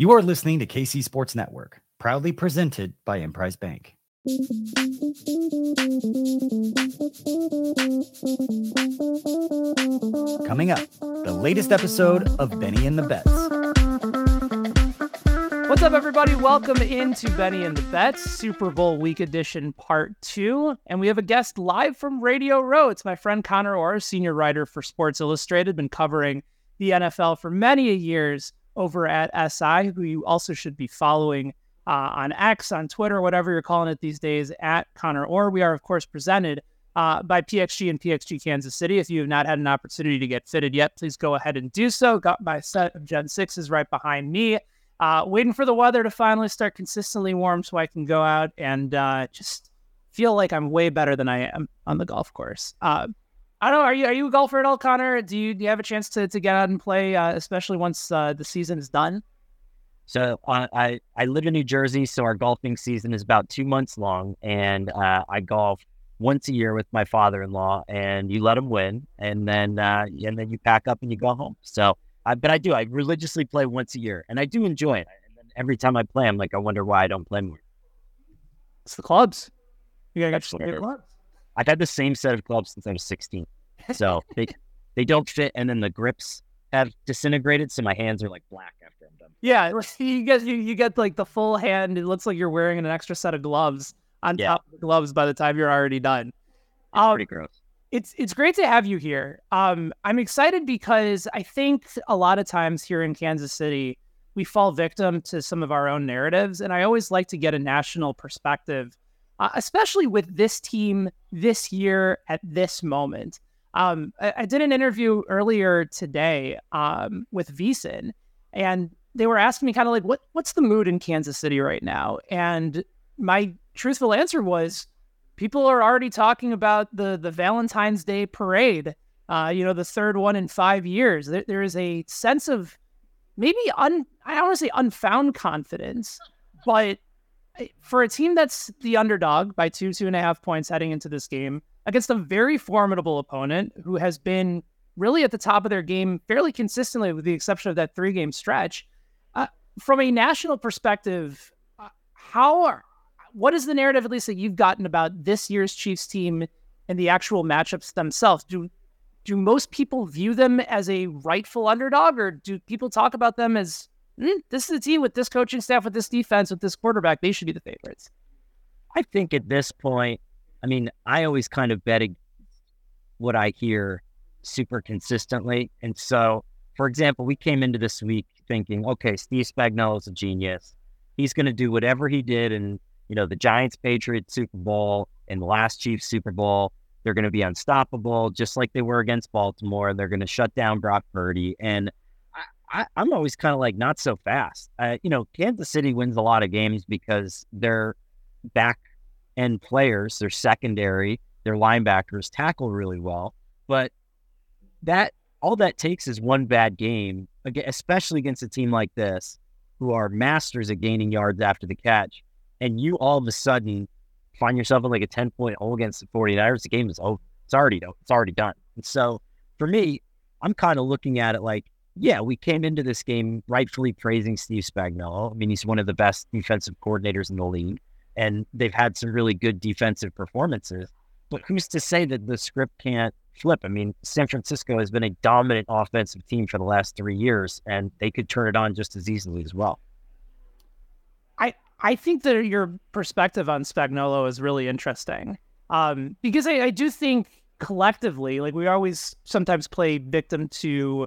You are listening to KC Sports Network, proudly presented by Emprise Bank. Coming up, the latest episode of Benny and the Bets. What's up, everybody? Welcome into Benny and the Bets, Super Bowl Week Edition Part 2. And we have a guest live from Radio Row. It's my friend Conor Orr, senior writer for Sports Illustrated, been covering the NFL for many years over at SI, who you also should be following uh, on X, on Twitter, whatever you're calling it these days, at Conor Orr. We are, of course, presented uh, by PXG and PXG Kansas City. If you have not had an opportunity to get fitted yet, please go ahead and do so. Got my set of Gen 6s right behind me. Uh, waiting for the weather to finally start consistently warm so I can go out and uh, just feel like I'm way better than I am on the golf course. I don't know. Are you are you a golfer at all, Conor? Do you do you have a chance to, to get out and play, uh, especially once uh, the season is done? So uh, I I live in New Jersey, so our golfing season is about two months long, and uh, I golf once a year with my father-in-law, and you let him win, and then uh, and then you pack up and you go home. So, I but I do I religiously play once a year, and I do enjoy it. And every time I play, I'm like, I wonder why I don't play more. It's the clubs. You gotta get some clubs. I've had the same set of clubs since I was 16. So they they don't fit, and then the grips have disintegrated, so my hands are like black after I'm done. Yeah, you get you, you get like the full hand. It looks like you're wearing an extra set of gloves on yeah. top of the gloves by the time you're already done. It's um, pretty gross. It's it's great to have you here. Um, I'm excited because I think a lot of times here in Kansas City we fall victim to some of our own narratives, and I always like to get a national perspective uh, especially with this team this year at this moment. Um, I, I, did an interview earlier today um, with VSiN, and they were asking me kind of like, what what's the mood in Kansas City right now? And my truthful answer was, people are already talking about the the Valentine's Day parade. Uh, you know, the third one in five years. There, there is a sense of maybe un I don't want to say unfound confidence, but for a team that's the underdog by two, two and a half points heading into this game against a very formidable opponent who has been really at the top of their game fairly consistently, with the exception of that three game stretch. Uh, from a national perspective, uh, how are, what is the narrative, at least that you've gotten about this year's Chiefs team and the actual matchups themselves? Do do most people view them as a rightful underdog, or do people talk about them as mm, this is a team with this coaching staff, with this defense, with this quarterback. They should be the favorites. I think at this point, I mean, I always kind of bet what I hear super consistently. And so, for example, we came into this week thinking, okay, Steve Spagnuolo is a genius. He's going to do whatever he did in, you know, the Giants Patriots Super Bowl and last Chiefs Super Bowl. They're going to be unstoppable, just like they were against Baltimore. They're going to shut down Brock Purdy. And I, am always kind of like not so fast. Uh, you know, Kansas City wins a lot of games because their back end players, their secondary, their linebackers tackle really well. But that all that takes is one bad game, especially against a team like this, who are masters at gaining yards after the catch, and you all of a sudden find yourself in like a 10 point hole against the 49ers, the game is over. It's already it's already done. And so for me, I'm kind of looking at it like yeah, we came into this game rightfully praising Steve Spagnuolo. I mean, he's one of the best defensive coordinators in the league, and they've had some really good defensive performances. But who's to say that the script can't flip? I mean, San Francisco has been a dominant offensive team for the last three years, and they could turn it on just as easily as well. I I think that your perspective on Spagnuolo is really interesting um, because I, I do think collectively, like we always sometimes play victim to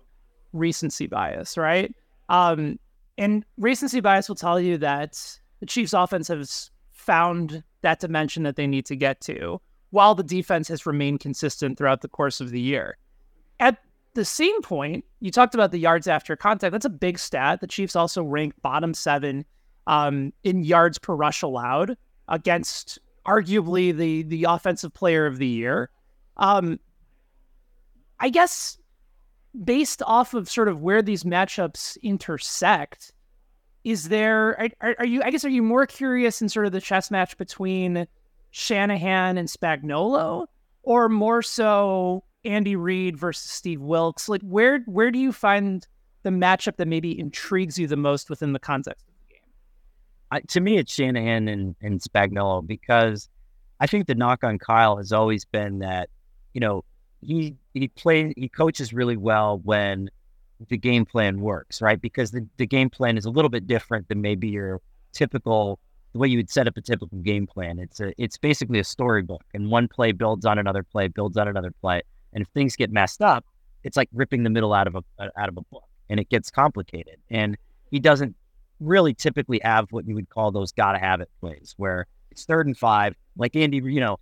recency bias, right? Um, and recency bias will tell you that the Chiefs' offense has found that dimension that they need to get to, while the defense has remained consistent throughout the course of the year. At the same point, you talked about the yards after contact. That's a big stat. The Chiefs also rank bottom seven um, in yards per rush allowed against arguably the the offensive player of the year. Um, I guess based off of sort of where these matchups intersect, is there are, are, you I guess are you more curious in sort of the chess match between Shanahan and Spagnuolo, or more so Andy Reid versus Steve Wilks? Like where where do you find the matchup that maybe intrigues you the most within the context of the game? To me, it's Shanahan and, and Spagnuolo because I think the knock on Kyle has always been that, you know, he he plays he coaches really well when the game plan works, right? Because the, the game plan is a little bit different than maybe your typical the way you would set up a typical game plan. It's a it's basically a storybook, and one play builds on another play, builds on another play, and if things get messed up, it's like ripping the middle out of a out of a book, and it gets complicated. And he doesn't really typically have what you would call those gotta have it plays, where it's third and five, like Andy, you know,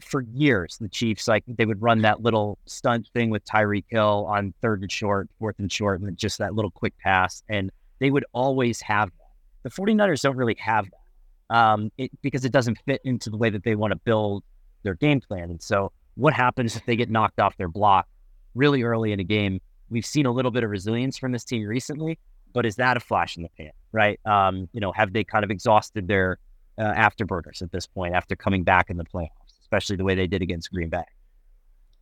for years the Chiefs like they would run that little stunt thing with Tyreek Hill on third and short, fourth and short, and just that little quick pass, and they would always have that. The 49ers don't really have that um, it, because it doesn't fit into the way that they want to build their game plan. And so, what happens if they get knocked off their block really early in a game? We've seen a little bit of resilience from this team recently, but is that a flash in the pan, right? Um, you know, have they kind of exhausted their uh, afterburners at this point after coming back in the playoffs, especially the way they did against Green Bay?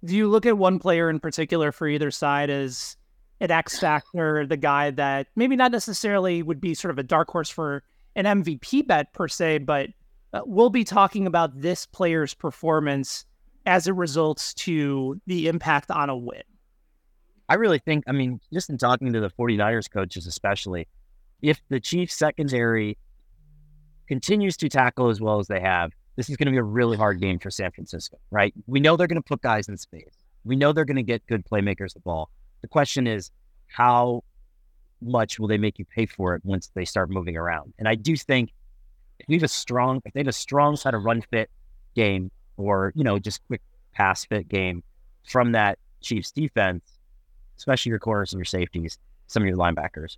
Do you look at one player in particular for either side as an X factor, the guy that maybe not necessarily would be sort of a dark horse for an MVP bet per se, but uh, we'll be talking about this player's performance as it results to the impact on a win. I really think, I mean, just in talking to the 49ers coaches, especially, if the Chiefs secondary continues to tackle as well as they have, this is going to be a really hard game for San Francisco, right? We know they're going to put guys in space. We know they're going to get good playmakers the ball. The question is, how much will they make you pay for it once they start moving around? And I do think if you have a strong, if they have a strong side of run fit game or, you know, just quick pass fit game from that Chiefs defense, especially your corners and your safeties, some of your linebackers,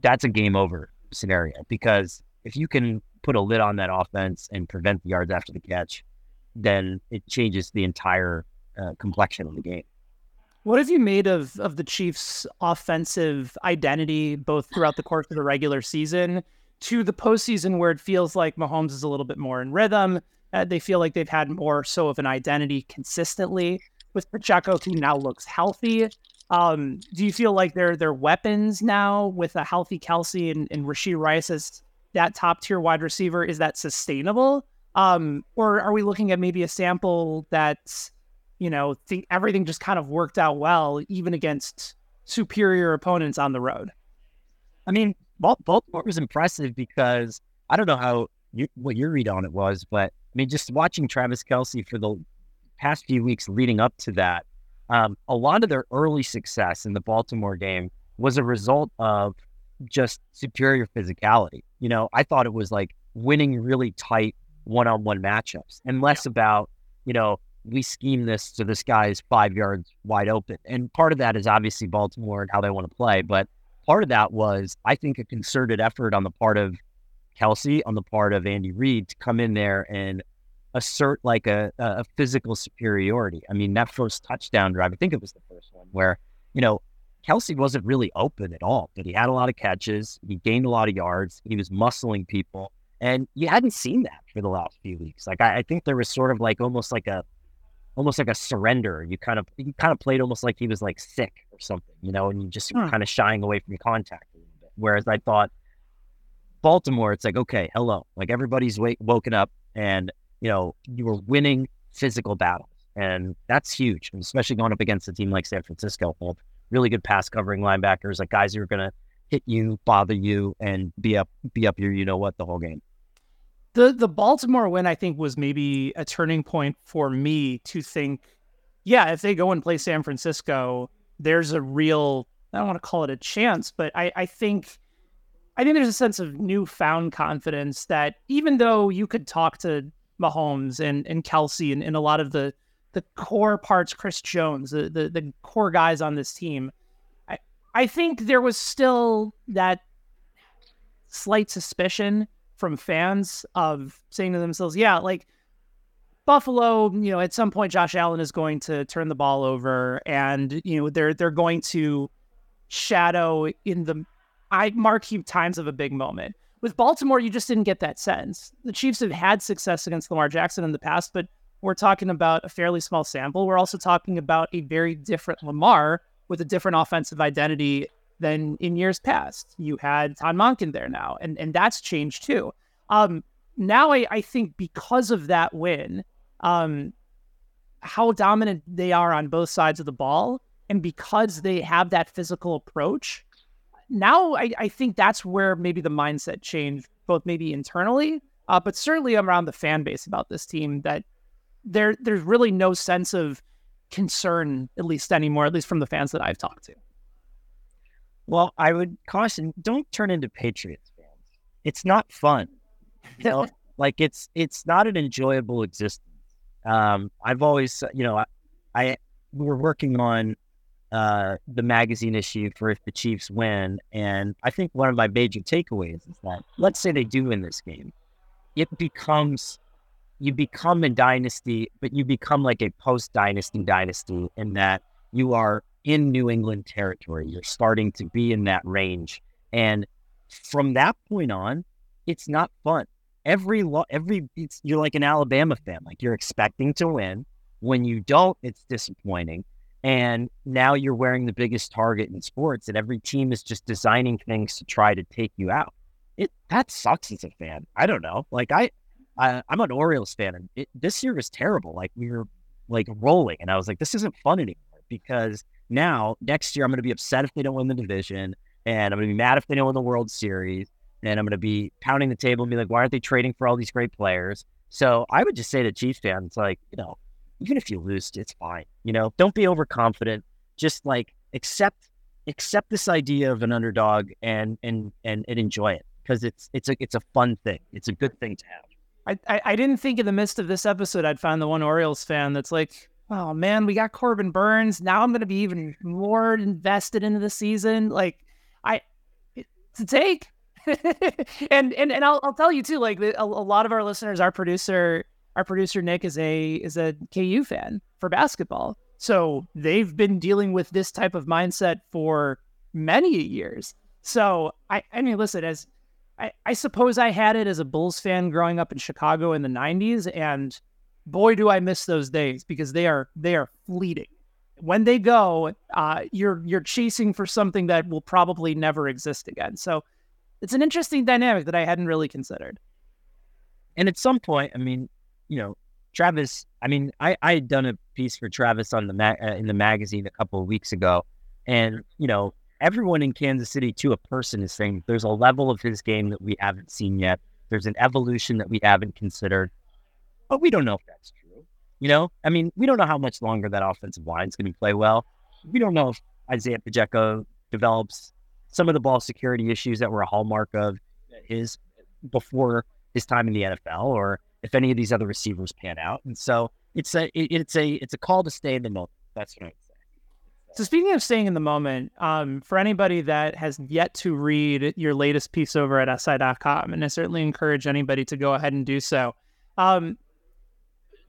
that's a game over scenario because if you can put a lid on that offense and prevent the yards after the catch, then it changes the entire uh, complexion of the game. What have you made of of the Chiefs' offensive identity, both throughout the course of the regular season to the postseason, where it feels like Mahomes is a little bit more in rhythm? Uh, they feel like they've had more so of an identity consistently with Pacheco, who now looks healthy. Um, do you feel like they're their weapons now with a healthy Kelce and, and Rashee Rice as that top tier wide receiver? Is that sustainable? Um, or are we looking at maybe a sample that's you know, think everything just kind of worked out well, even against superior opponents on the road. I mean, Baltimore was impressive because I don't know how you, what your read on it was, but I mean, just watching Travis Kelce for the past few weeks leading up to that, um, a lot of their early success in the Baltimore game was a result of just superior physicality. You know, I thought it was like winning really tight one-on-one matchups and less yeah. about, you know, we scheme this so this guy is five yards wide open. And part of that is obviously Baltimore and how they want to play. But part of that was, I think, a concerted effort on the part of Kelce, on the part of Andy Reid to come in there and assert like a, a physical superiority. I mean, that first touchdown drive, I think it was the first one where, you know, Kelce wasn't really open at all, but he had a lot of catches. He gained a lot of yards. He was muscling people. And you hadn't seen that for the last few weeks. Like, I, I think there was sort of like almost like a almost like a surrender. You kind of you kind of played almost like he was like sick or something, you know, and you just huh. kind of shying away from contact a little bit. Whereas I thought Baltimore, it's like okay, hello, like everybody's wake, woken up, and you know you were winning physical battles, and that's huge, especially going up against a team like San Francisco, really good pass covering linebackers, like guys who are gonna hit you, bother you, and be up be up your you know what the whole game. The the Baltimore win, I think, was maybe a turning point for me to think, yeah, if they go and play San Francisco, there's a real I don't want to call it a chance, but I, I think I think there's a sense of newfound confidence that even though you could talk to Mahomes and, and Kelce and, and a lot of the the core parts, Chris Jones, the, the the core guys on this team, I I think there was still that slight suspicion from fans of saying to themselves, yeah, like Buffalo, you know, at some point Josh Allen is going to turn the ball over and, you know, they're they're going to shadow in the I marquee times of a big moment. With Baltimore, you just didn't get that sense. The Chiefs have had success against Lamar Jackson in the past, but we're talking about a fairly small sample. We're also talking about a very different Lamar with a different offensive identity than in years past. You had Todd Monken there now, and and that's changed too. Um, now I, I think because of that win, um, how dominant they are on both sides of the ball, and because they have that physical approach, now I, I think that's where maybe the mindset changed, both maybe internally, uh, but certainly around the fan base about this team. That there there's really no sense of concern, at least anymore, at least from the fans that I've talked to. Well, I would caution: don't turn into Patriots fans. It's not fun. You know, like it's it's not an enjoyable existence. Um, I've always, you know, I, I we're working on uh, the magazine issue for if the Chiefs win, and I think one of my major takeaways is that let's say they do win this game, it becomes you become a dynasty, but you become like a post dynasty dynasty in that you are in New England territory. You're starting to be in that range, and from that point on, it's not fun every lo- every you're like an Alabama fan, like you're expecting to win. When you don't, it's disappointing. And now you're wearing the biggest target in sports, and every team is just designing things to try to take you out. It that sucks as a fan. I don't know. Like I, I am an Orioles fan, and it, this year was terrible. Like we were like rolling, and I was like, this isn't fun anymore because now next year I'm going to be upset if they don't win the division, and I'm going to be mad if they don't win the World Series, and I'm going to be pounding the table and be like, why aren't they trading for all these great players? So I would just say to Chiefs fans, like, you know, even if you lose, it's fine. You know, don't be overconfident. Just like accept accept this idea of an underdog and and and, and enjoy it because it's it's a it's a fun thing. It's a good thing to have. I, I, didn't think in the midst of this episode I'd find the one Orioles fan that's like, oh man, we got Corbin Burnes. Now I'm going to be even more invested into the season. Like, I to take and and and I'll I'll tell you too. Like a, a lot of our listeners, our producer, our producer Nick is a is a KU fan for basketball, so they've been dealing with this type of mindset for many years. So I I mean, listen, as I, I suppose I had it as a Bulls fan growing up in Chicago in the '90s, and boy, do I miss those days because they are they are fleeting. When they go, uh, you're you're chasing for something that will probably never exist again. So it's an interesting dynamic that I hadn't really considered. And at some point, I mean, you know, Travis. I mean, I I had done a piece for Travis on the ma- uh, in the magazine a couple of weeks ago, and you know, everyone in Kansas City to a person is saying there's a level of his game that we haven't seen yet. There's an evolution that we haven't considered, but we don't know if that's true. You know, I mean, we don't know how much longer that offensive line is going to play well. We don't know if Isaiah Pacheco develops some of the ball security issues that were a hallmark of his before his time in the NFL, or if any of these other receivers pan out. And so it's a it's a it's a call to stay in the moment. That's what I would say. So speaking of staying in the moment, um, for anybody that has yet to read your latest piece over at SI.com, and I certainly encourage anybody to go ahead and do so. Um,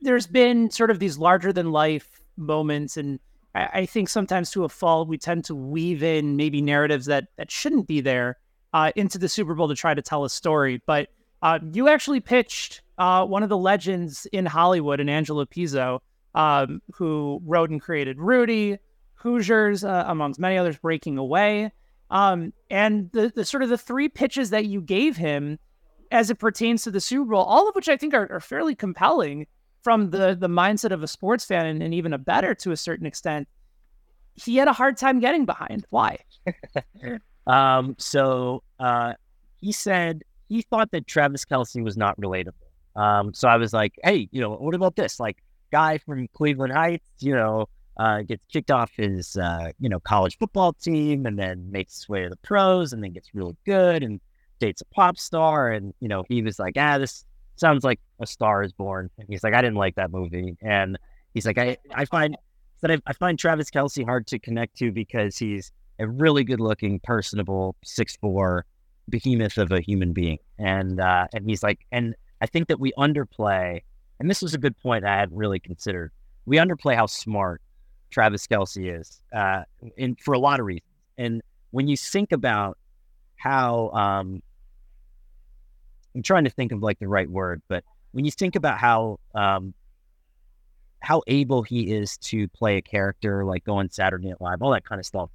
there's been sort of these larger than life moments and I, I think sometimes to a fault we tend to weave in maybe narratives that that shouldn't be there uh, into the Super Bowl to try to tell a story. But uh, you actually pitched uh, one of the legends in Hollywood, and Angelo Pizzo, um, who wrote and created Rudy, Hoosiers, uh, amongst many others, Breaking Away. Um, and the, the sort of the three pitches that you gave him as it pertains to the Super Bowl, all of which I think are, are fairly compelling, from the the mindset of a sports fan and, and even a better to a certain extent, he had a hard time getting behind. Why? um, so uh, he said he thought that Travis Kelce was not relatable. Um, so I was like, hey, you know, what about this? Like, guy from Cleveland Heights, you know, uh, gets kicked off his, uh, you know, college football team and then makes his way to the pros and then gets really good and dates a pop star. And, you know, he was like, ah, this sounds like A Star is Born. And he's like, I didn't like that movie. And he's like, I, I find that I, I find Travis Kelce hard to connect to because he's a really good looking, personable, six four behemoth of a human being. And uh, and he's like, and I think that we underplay, and this was a good point I hadn't really considered. We underplay how smart Travis Kelce is, uh, in for a lot of reasons. And when you think about how um, I'm trying to think of like the right word, but when you think about how um, how able he is to play a character, like go on Saturday Night Live, all that kind of stuff.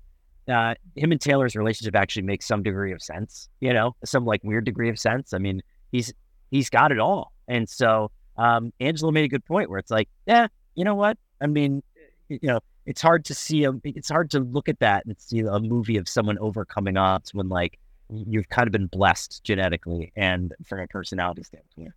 Uh, him and Taylor's relationship actually makes some degree of sense, you know, some like weird degree of sense. I mean, he's he's got it all, and so um, Angelo made a good point where it's like, yeah, you know what? I mean, you know, it's hard to see a, it's hard to look at that and see a movie of someone overcoming odds when like you've kind of been blessed genetically and from a personality standpoint.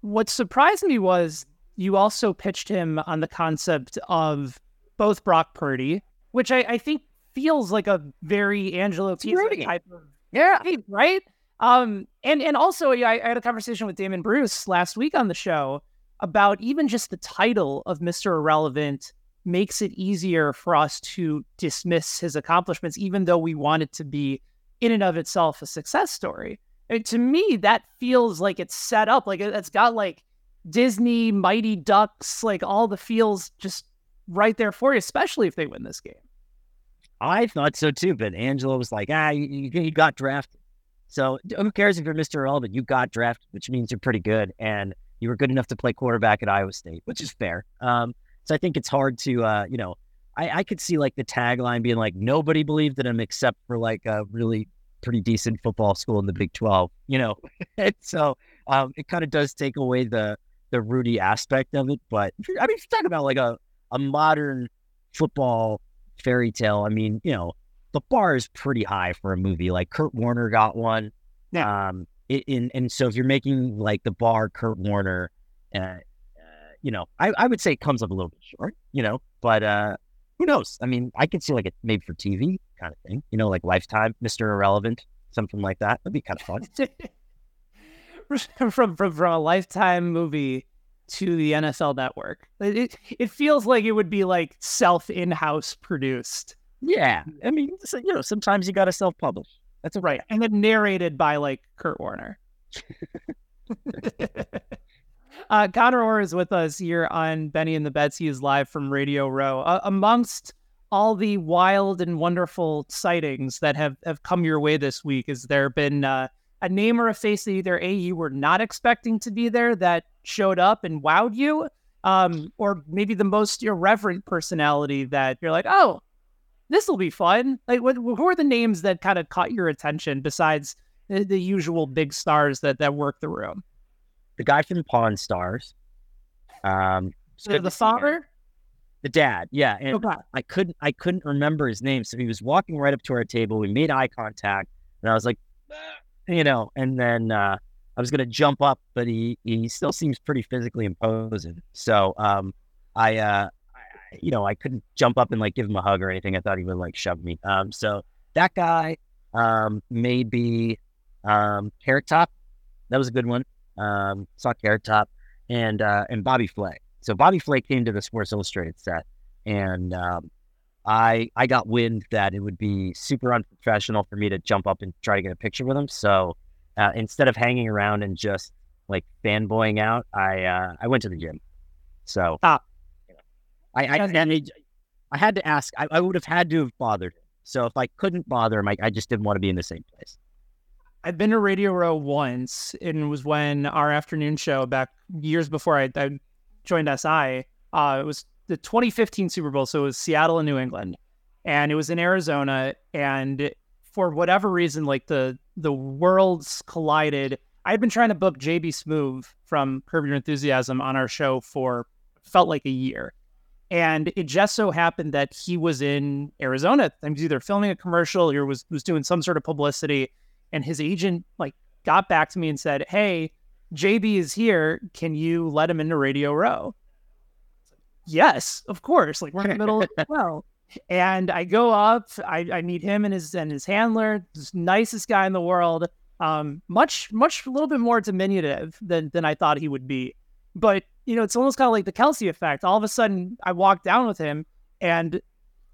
What surprised me was you also pitched him on the concept of both Brock Purdy, which I, I think feels like a very Angelo Pizzo type of yeah, right. Um, and and also I, I had a conversation with Damon Bruce last week on the show about even just the title of Mr. Irrelevant makes it easier for us to dismiss his accomplishments, even though we want it to be in and of itself a success story. And to me, that feels like it's set up, like it's got like Disney, Mighty Ducks, like all the feels just right there for you, especially if they win this game. I thought so too, but Angelo was like, ah, you, you got drafted. So who cares if you're Mr. Irrelevant? You got drafted, which means you're pretty good. And you were good enough to play quarterback at Iowa State, which is fair. Um, so I think it's hard to, uh, you know, I, I could see like the tagline being like, nobody believed in him except for like a really pretty decent football school in the Big 12, you know? so um, it kind of does take away the, the Rudy aspect of it. But I mean, if you're talking about like a, a modern football fairy tale, I mean, you know, the bar is pretty high for a movie. Like Kurt Warner got one. Yeah. Um, in, and so if you're making like the bar Kurt Warner, uh, you know, I, I would say it comes up a little bit short, you know, but uh, who knows? I mean, I could see like a made for TV kind of thing, you know, like Lifetime, Mr. Irrelevant, something like that. That'd be kind of fun. from, from, from a Lifetime movie to the NFL network. It, it feels like it would be like self in house produced. Yeah. I mean, so, you know, sometimes you got to self publish. That's right. And then narrated by like Kurt Warner. Uh, Conor Orr is with us here on Benny and the Betsy's live from Radio Row. Uh, amongst all the wild and wonderful sightings that have, have come your way this week, has there been uh, a name or a face that either A, you were not expecting to be there that showed up and wowed you? Um, or maybe the most irreverent personality that you're like, oh, this will be fun. Like, what, who are the names that kind of caught your attention besides the, the usual big stars that that work the room? The guy from Pawn Stars. Um, the, the father, the dad, yeah. And okay. I couldn't, I couldn't remember his name, so he was walking right up to our table. We made eye contact, and I was like, you know, and then uh, I was gonna jump up, but he he still seems pretty physically imposing. So um, I, uh, I, you know, I couldn't jump up and like give him a hug or anything. I thought he would like shove me. Um, so that guy, um, maybe um, Carrot Top. That was a good one um, saw Carrot Top, and uh, and Bobby Flay. So Bobby Flay came to the Sports Illustrated set, and um, I I got wind that it would be super unprofessional for me to jump up and try to get a picture with him. So uh, instead of hanging around and just like fanboying out, I uh, I went to the gym. So ah. You know, I I, and I had to ask. I, I would have had to have bothered him. So if I couldn't bother him, I, I just didn't want to be in the same place. I've been to Radio Row once, and it was when our afternoon show back years before I, I joined SI. Uh, it was the 2015 Super Bowl, so it was Seattle and New England, and it was in Arizona. And for whatever reason, like the the worlds collided. I had been trying to book JB Smoove from Curb Your Enthusiasm on our show for felt like a year. And it just so happened that he was in Arizona. He was either filming a commercial or was was doing some sort of publicity and his agent like got back to me and said, "Hey, JB is here. Can you let him into Radio Row?" Yes, of course. Like we're in the middle of well. And I go up, I, I meet him and his and his handler, nicest guy in the world. Um, much, much a little bit more diminutive than than I thought he would be. But you know, it's almost kind of like the Kelce effect. All of a sudden I walk down with him and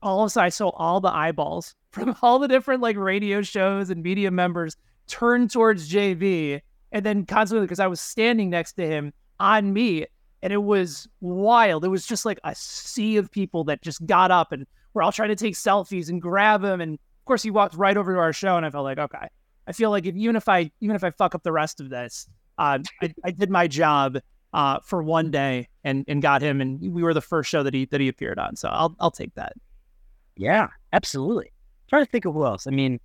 all of a sudden I saw all the eyeballs from all the different like radio shows and media members turned towards JB. and then constantly because I was standing next to him on me and it was wild. It was just like a sea of people that just got up and were all trying to take selfies and grab him. And of course, he walked right over to our show, and I felt like, okay, I feel like if, even if I even if I fuck up the rest of this, uh, I, I did my job uh, for one day and and got him, and we were the first show that he that he appeared on. So I'll I'll take that. Yeah, absolutely. Trying to think of who else. I mean,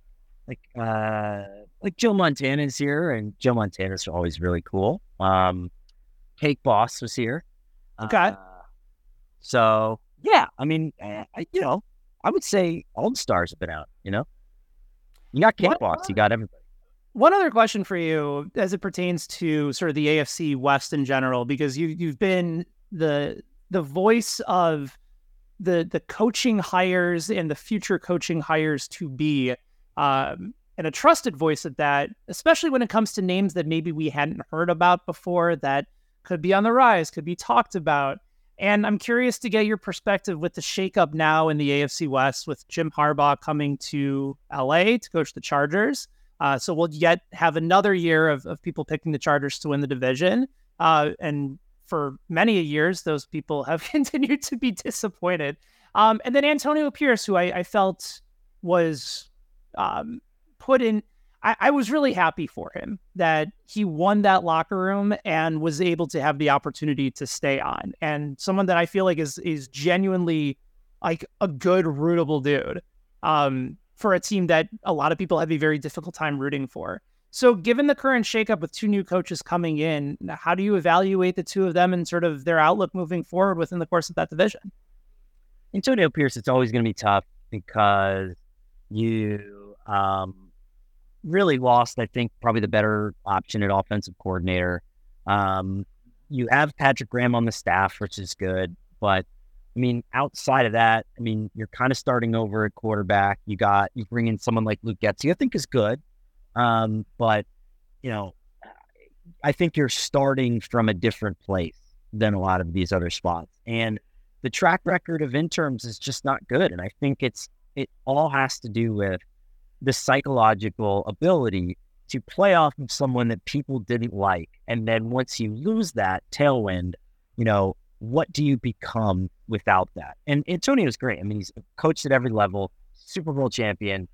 like uh like Joe Montana's here, and Joe Montana's always really cool. Um, Cake Boss was here. Okay. Uh, so yeah, I mean, I, you know, I would say all the stars have been out. You know, you got Cake What- Boss, you got everybody. One other question for you, as it pertains to sort of the AFC West in general, because you you've been the the voice of the the coaching hires and the future coaching hires to be, um, and a trusted voice at that, especially when it comes to names that maybe we hadn't heard about before that could be on the rise, could be talked about. And I'm curious to get your perspective with the shakeup now in the AFC West with Jim Harbaugh coming to LA to coach the Chargers. Uh, so we'll yet have another year of, of people picking the Chargers to win the division. Uh, and for many years, those people have continued to be disappointed. Um, and then Antonio Pierce, who I, I felt was um, put in, I, I was really happy for him that he won that locker room and was able to have the opportunity to stay on. And someone that I feel like is is genuinely like a good rootable dude. Um, for a team that a lot of people have a very difficult time rooting for. So, given the current shakeup with two new coaches coming in, how do you evaluate the two of them and sort of their outlook moving forward within the course of that division? Antonio Pierce, it's always going to be tough because you um, really lost, I think, probably the better option at offensive coordinator. Um, you have Patrick Graham on the staff, which is good. But I mean, outside of that, I mean, you're kind of starting over at quarterback. You got, you bring in someone like Luke Getsy, I think is good. Um, but, you know, I think you're starting from a different place than a lot of these other spots. And the track record of interns is just not good. And I think it's it all has to do with the psychological ability to play off of someone that people didn't like. And then once you lose that tailwind, you know, what do you become without that? And Antonio's great. I mean, he's coached at every level, Super Bowl champion,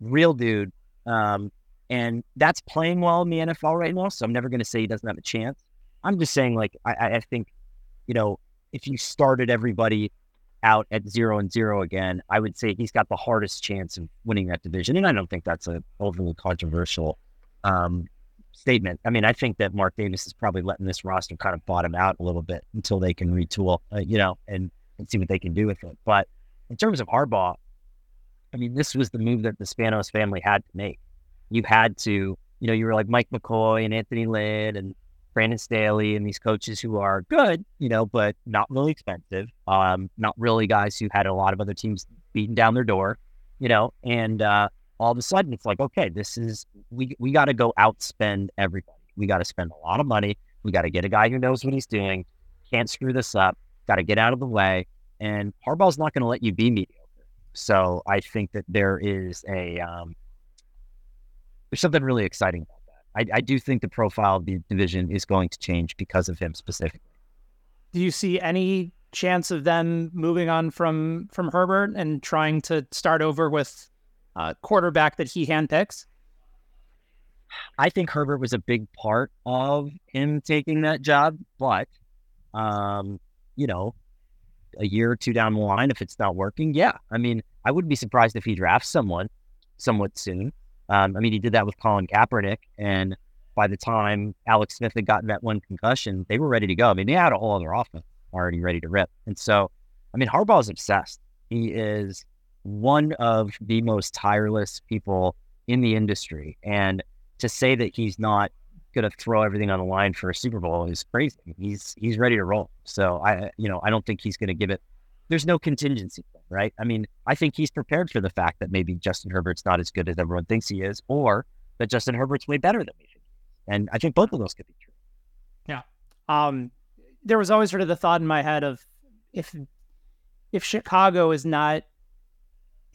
real dude. Um, and that's playing well in the NFL right now. So I'm never going to say he doesn't have a chance. I'm just saying, like, I, I think, you know, if you started everybody out at zero and zero again, I would say he's got the hardest chance of winning that division. And I don't think that's a overly controversial um, statement. I mean, I think that Mark Davis is probably letting this roster kind of bottom out a little bit until they can retool, uh, you know, and, and see what they can do with it. But in terms of Harbaugh, I mean, this was the move that the Spanos family had to make. You had to, you know, you were like Mike McCoy and Anthony Lynn and Brandon Staley and these coaches who are good, you know, but not really expensive. Um, not really guys who had a lot of other teams beating down their door, you know, and uh, all of a sudden it's like, okay, this is we we got to go outspend everybody. We got to spend a lot of money. We got to get a guy who knows what he's doing. Can't screw this up. Got to get out of the way. And Harbaugh's not going to let you be mediocre. So I think that there is a um, there's something really exciting about that. I, I do think the profile of the division is going to change because of him specifically. Do you see any chance of them moving on from from Herbert and trying to start over with a quarterback that he handpicks? I think Herbert was a big part of him taking that job, but um, you know, a year or two down the line, if it's not working, yeah. I mean, I wouldn't be surprised if he drafts someone somewhat soon. Um, I mean, he did that with Colin Kaepernick, and by the time Alex Smith had gotten that one concussion, they were ready to go. I mean, they had a whole other offense already ready to rip. And so, I mean, Harbaugh is obsessed. He is one of the most tireless people in the industry, and to say that he's not going to throw everything on the line for a Super Bowl is crazy. He's he's ready to roll. So I, you know, I don't think he's going to give it. There's no contingency, right? I mean, I think he's prepared for the fact that maybe Justin Herbert's not as good as everyone thinks he is, or that Justin Herbert's way better than we think. And I think both of those could be true. Yeah. Um, there was always sort of the thought in my head of if if Chicago is not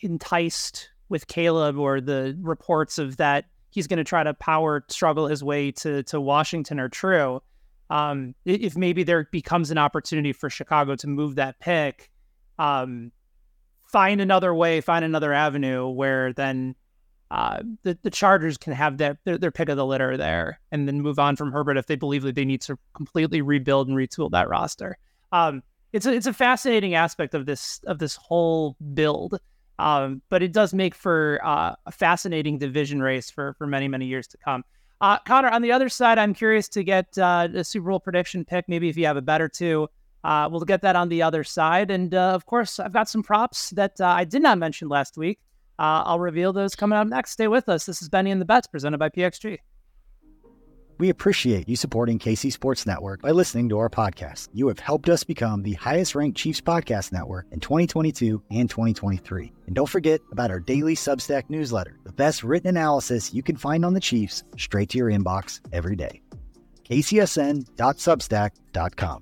enticed with Caleb or the reports of that he's going to try to power struggle his way to to Washington are true. Um, if maybe there becomes an opportunity for Chicago to move that pick, um, find another way, find another avenue where then uh, the the Chargers can have their, their, their pick of the litter there, and then move on from Herbert if they believe that they need to completely rebuild and retool that roster. Um, it's a, it's a fascinating aspect of this of this whole build, um, but it does make for uh, a fascinating division race for for many many years to come. Uh, Conor, on the other side, I'm curious to get uh, a Super Bowl prediction pick. Maybe if you have a better two, uh, we'll get that on the other side. And uh, of course, I've got some props that uh, I did not mention last week. Uh, I'll reveal those coming up next. Stay with us. This is Benny and the Bets presented by PXG. We appreciate you supporting KC Sports Network by listening to our podcast. You have helped us become the highest ranked Chiefs podcast network in 2022 and 2023. And don't forget about our daily Substack newsletter, the best written analysis you can find on the Chiefs straight to your inbox every day. kcsn.substack.com.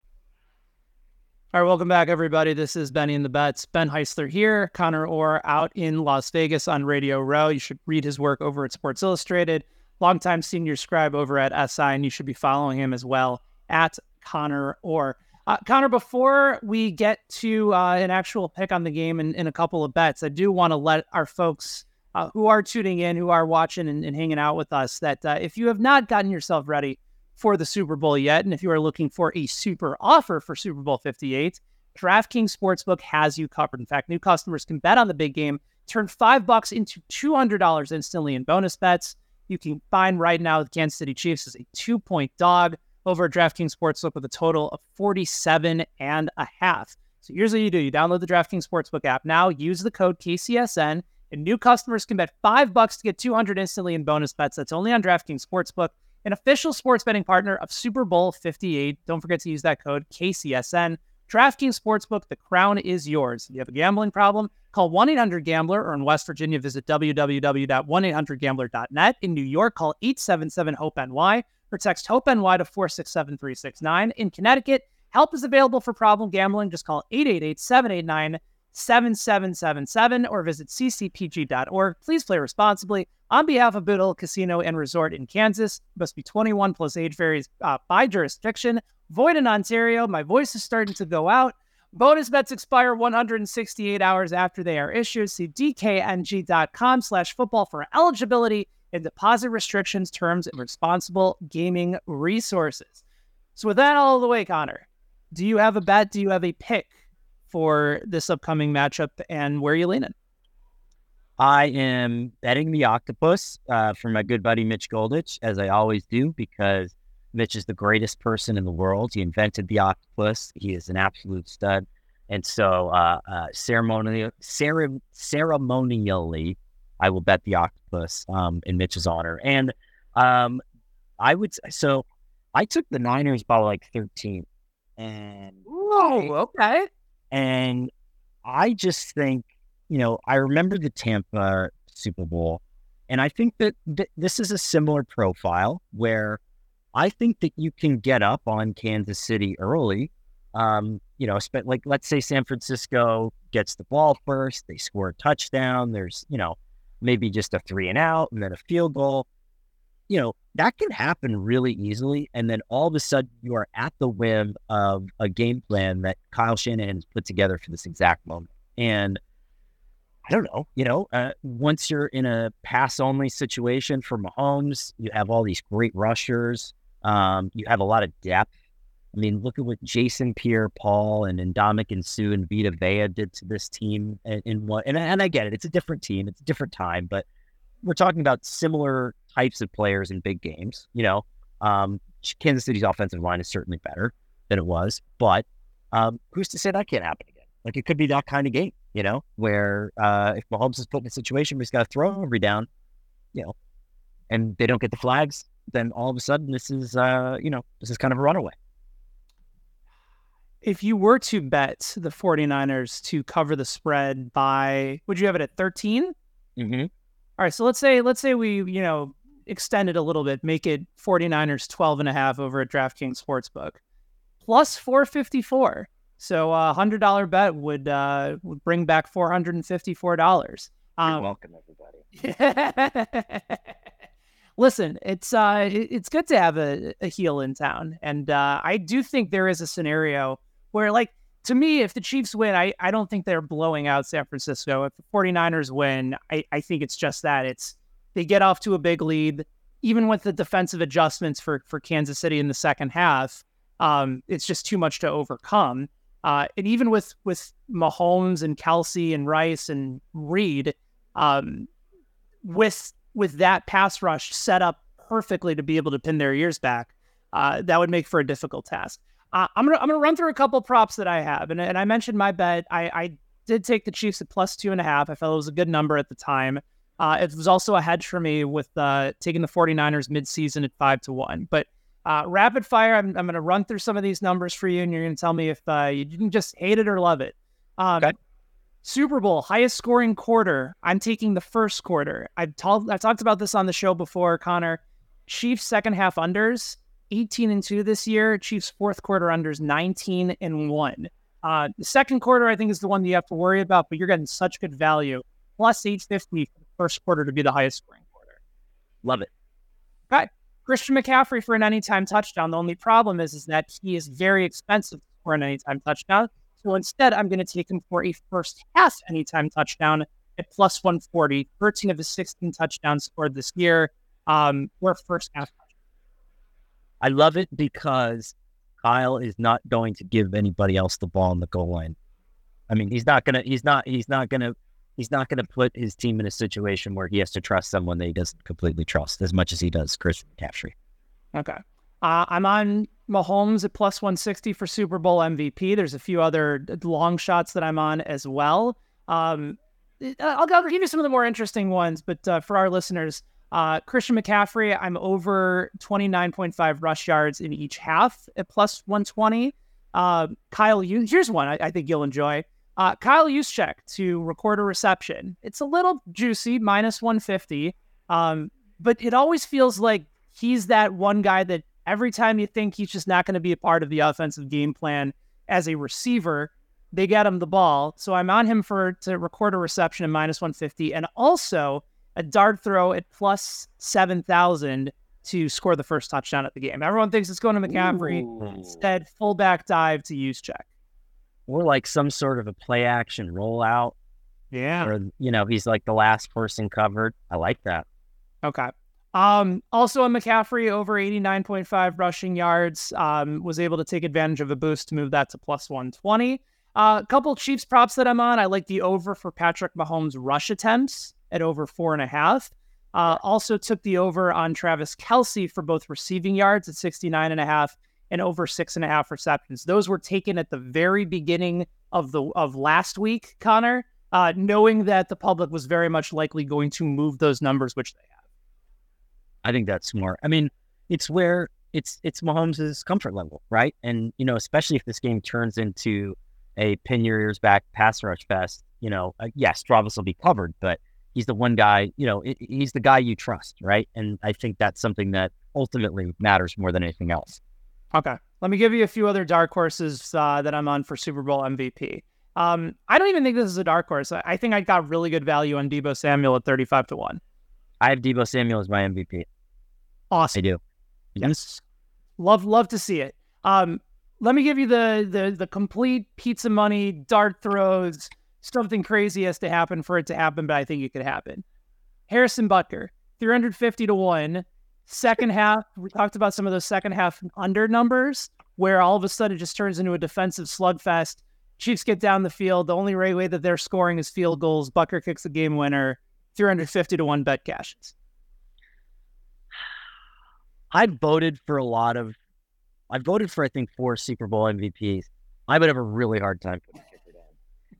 All right, welcome back, everybody. This is Benny and the Bets. Ben Heisler here, Conor Orr out in Las Vegas on Radio Row. You should read his work over at Sports Illustrated. Longtime senior scribe over at SI, and you should be following him as well at Conor Orr. Uh, Conor, before we get to uh, an actual pick on the game and, and a couple of bets, I do want to let our folks uh, who are tuning in, who are watching and, and hanging out with us, that uh, if you have not gotten yourself ready for the Super Bowl yet, and if you are looking for a super offer for Super Bowl 58, DraftKings Sportsbook has you covered. In fact, new customers can bet on the big game, turn five bucks into $200 instantly in bonus bets. You can find right now the Kansas City Chiefs as a two point dog over at DraftKings Sportsbook with a total of 47 and a half. So here's what you do you download the DraftKings Sportsbook app now, use the code KCSN, and new customers can bet five bucks to get 200 instantly in bonus bets. That's only on DraftKings Sportsbook an official sports betting partner of Super Bowl 58. Don't forget to use that code KCSN. DraftKings Sportsbook, the crown is yours. If you have a gambling problem, call 1 800 Gambler or in West Virginia, visit www.1800Gambler.net. In New York, call 877 HOPE NY or text HOPE NY to 467369. In Connecticut, help is available for problem gambling. Just call 888 789 7777 or visit ccpg.org. Please play responsibly. On behalf of Boot Hill Casino and Resort in Kansas, must be 21 plus age varies uh, by jurisdiction. Void in Ontario. My voice is starting to go out. Bonus bets expire 168 hours after they are issued. See dkng.com slash football for eligibility and deposit restrictions, terms, and responsible gaming resources. So with that all the way, Conor, do you have a bet? Do you have a pick for this upcoming matchup and where are you leaning? I am betting the octopus uh, for my good buddy Mitch Goldich, as I always do, because Mitch is the greatest person in the world. He invented the octopus. He is an absolute stud. And so, uh, uh, ceremonially, cere- ceremonially, I will bet the octopus um, in Mitch's honor. And um, I would so I took the Niners by like 13. And oh, okay. And I just think, you know, I remember the Tampa Super Bowl, and I think that th- this is a similar profile where I think that you can get up on Kansas City early. Um, you know, like let's say San Francisco gets the ball first, they score a touchdown. There's, you know, maybe just a three and out and then a field goal. You know, that can happen really easily. And then all of a sudden you are at the whim of a game plan that Kyle Shanahan has put together for this exact moment. And I don't know, you know, uh, once you're in a pass only situation for Mahomes, you have all these great rushers. Um, you have a lot of depth. I mean, look at what Jason Pierre Paul and Ndamukong Suh and Vita Vea did to this team in, in and, and I get it. It's a different team. It's a different time, but we're talking about similar types of players in big games. You know, um, Kansas City's offensive line is certainly better than it was, but um, who's to say that can't happen again? Like it could be that kind of game, you know, where uh, if Mahomes is put in a situation where he's got to throw every down, you know, and they don't get the flags, then all of a sudden this is uh, you know this is kind of a runaway. If you were to bet the 49ers to cover the spread by, would you have it at 13? Mm-hmm. All right, so let's say let's say we you know extend it a little bit, make it 49ers 12 and a half over at DraftKings Sportsbook, plus 454. So a hundred dollar bet would uh, would bring back four hundred and fifty four dollars. Um, You're welcome, everybody. listen, it's uh, it's good to have a, a heel in town, and uh, I do think there is a scenario where, like, to me, if the Chiefs win, I, I don't think they're blowing out San Francisco. If the 49ers win, I, I think it's just that it's they get off to a big lead, even with the defensive adjustments for for Kansas City in the second half. Um, it's just too much to overcome. Uh, and even with with Mahomes and Kelce and Rice and Reed, um, with with that pass rush set up perfectly to be able to pin their ears back, uh, that would make for a difficult task. Uh, I'm gonna I'm gonna run through a couple props that I have, and, and I mentioned my bet. I, I did take the Chiefs at plus two and a half. I felt it was a good number at the time. Uh, it was also a hedge for me with uh, taking the 49ers midseason at five to one. But uh, rapid fire, I'm, I'm going to run through some of these numbers for you, and you're going to tell me if uh, you can just hate it or love it. Um, okay. Super Bowl highest scoring quarter. I'm taking the first quarter. I've told I talked about this on the show before, Conor. Chiefs second half unders 18 and 2 this year. Chiefs fourth quarter unders 19 and 1. Uh, the second quarter, I think, is the one that you have to worry about, but you're getting such good value. Plus 850 for the first quarter to be the highest scoring quarter. Love it. Okay. Christian McCaffrey for an anytime touchdown. The only problem is, is that he is very expensive for an anytime touchdown. So instead, I'm going to take him for a first half anytime touchdown at plus 140. 13 of his 16 touchdowns scored this year um, were first half. I love it because Kyle is not going to give anybody else the ball on the goal line. I mean, he's not gonna. He's not. He's not gonna. He's not gonna put his team in a situation where he has to trust someone that he doesn't completely trust as much as he does Chris McCaffrey. Okay. Uh, I'm on Mahomes at plus 160 for Super Bowl MVP. There's a few other long shots that I'm on as well. Um, I'll, I'll, give you some of the more interesting ones, but uh, for our listeners, uh, Christian McCaffrey, I'm over 29.5 rush yards in each half at plus 120. Uh, Kyle, you, here's one I, I think you'll enjoy. Uh, Kyle Juszczyk to record a reception. It's a little juicy, minus 150, um, but it always feels like he's that one guy that every time you think he's just not going to be a part of the offensive game plan as a receiver, they get him the ball. So I'm on him for to record a reception in minus 150 and also a dart throw at plus 7,000 to score the first touchdown at the game. Everyone thinks it's going to McCaffrey. Ooh. Instead, fullback dive to Juszczyk. Or like some sort of a play action rollout. Yeah. Or, you know, he's like the last person covered. I like that. Okay. Um, also, a McCaffrey over 89.5 rushing yards um, was able to take advantage of a boost to move that to plus 120. Uh, a couple Chiefs props that I'm on. I like the over for Patrick Mahomes rush attempts at over four and a half. Uh, also took the over on Travis Kelce for both receiving yards at 69 and a half and over six and a half receptions. Those were taken at the very beginning of the of last week, Conor, uh, knowing that the public was very much likely going to move those numbers, which they have. I think that's smart. I mean, it's where it's it's Mahomes' comfort level, right? And you know, especially if this game turns into a pin your ears back pass rush fest, you know, uh, yes, Travis will be covered, but he's the one guy, you know, he's the guy you trust, right? And I think that's something that ultimately matters more than anything else. Okay. Let me give you a few other dark horses uh, that I'm on for Super Bowl MVP. Um, I don't even think this is a dark horse. I think I got really good value on Deebo Samuel at 35 to 1. I have Deebo Samuel as my MVP. Awesome. I do. Yes. Love love to see it. Um, let me give you the the the complete pizza money dart throws something crazy has to happen for it to happen, but I think it could happen. Harrison Butker, 350 to 1. Second half, we talked about some of those second half under numbers where all of a sudden it just turns into a defensive slugfest. Chiefs get down the field. The only way that they're scoring is field goals. Butker kicks the game winner. 350 to 1 bet cashes. I voted for a lot of, I voted for, I think, four Super Bowl MVPs. I would have a really hard time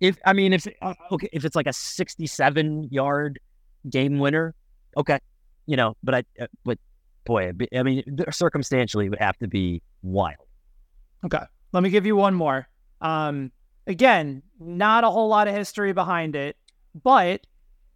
if I mean, if uh, okay, if it's like a 67 yard game winner, okay, you know, but I, uh, but boy, I mean, circumstantially, it would have to be wild. Okay, let me give you one more. Um, again, not a whole lot of history behind it, but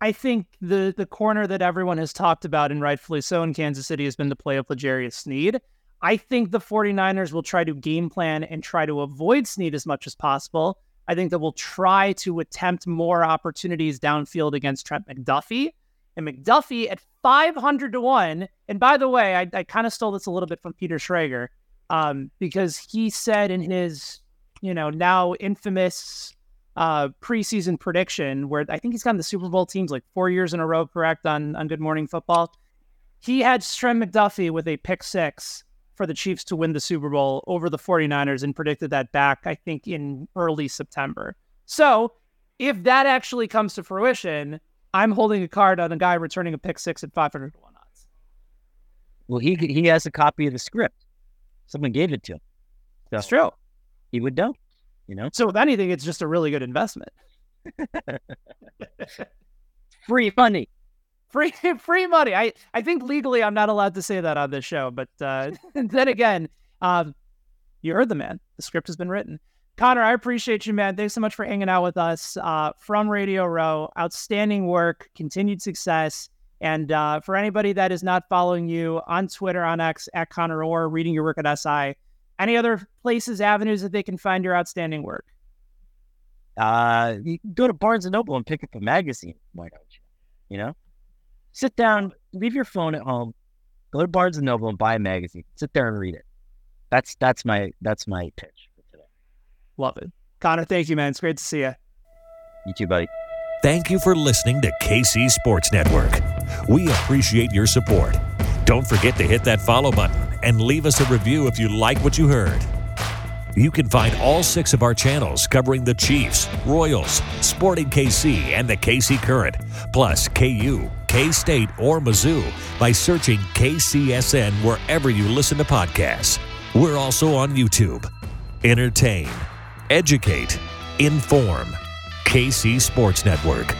I think the the corner that everyone has talked about, and rightfully so, in Kansas City has been the play of L'Jarius Sneed. I think the 49ers will try to game plan and try to avoid Sneed as much as possible. I think that we'll try to attempt more opportunities downfield against Trent McDuffie. And McDuffie at 500 to 1. And by the way, I, I kind of stole this a little bit from Peter Schrager um, because he said in his, you know, now infamous uh, preseason prediction, where I think he's gotten the Super Bowl teams like four years in a row correct on, on Good Morning Football. He had Trent McDuffie with a pick six for the Chiefs to win the Super Bowl over the 49ers and predicted that back, I think, in early September. So if that actually comes to fruition, I'm holding a card on a guy returning a pick six at 500 to 1 odds. Well, he he has a copy of the script. Someone gave it to him. So That's true. He would know, you know? So if anything, it's just a really good investment. Free money free free money. I I think legally I'm not allowed to say that on this show, but uh, then again, um, you heard the man. The script has been written. Conor, I appreciate you, man. Thanks so much for hanging out with us uh, from Radio Row. Outstanding work, continued success. And uh, for anybody that is not following you on Twitter, on X, at Conor Orr reading your work at SI, any other places, avenues that they can find your outstanding work? Uh, you go to Barnes and Noble and pick up a magazine. Why don't you? You know, sit down, leave your phone at home, go to Barnes and Noble and buy a magazine. Sit there and read it. That's that's my that's my pitch. Love it. Conor, thank you, man. It's great to see you. You too, buddy. Thank you for listening to KC Sports Network. We appreciate your support. Don't forget to hit that follow button and leave us a review if you like what you heard. You can find all six of our channels covering the Chiefs, Royals, Sporting KC, and the KC Current, plus KU, K State, or Mizzou by searching KCSN wherever you listen to podcasts. We're also on YouTube. Entertain, educate, inform. KC Sports Network.